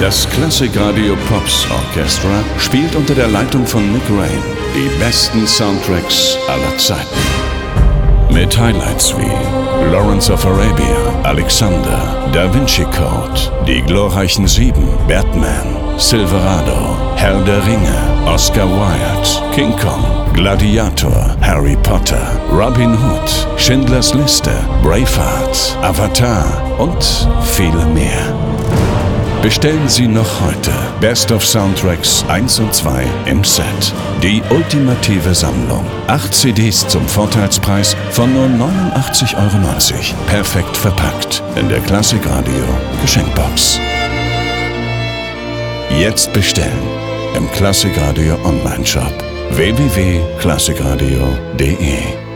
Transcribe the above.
Das Klassikradio Pops Orchestra spielt unter der Leitung von Nick Rain die besten Soundtracks aller Zeiten. Mit Highlights wie Lawrence of Arabia, Alexander, Da Vinci Code, Die glorreichen Sieben, Batman, Silverado, Herr der Ringe, Oscar Wilde, King Kong, Gladiator, Harry Potter, Robin Hood, Schindlers Liste, Braveheart, Avatar und viele mehr. Bestellen Sie noch heute Best of Soundtracks 1 und 2 im Set. Die ultimative Sammlung. Acht CDs zum Vorteilspreis von nur 89,90 Euro. Perfekt verpackt in der Klassikradio Geschenkbox. Jetzt bestellen im Klassikradio Online-Shop www.klassikradio.de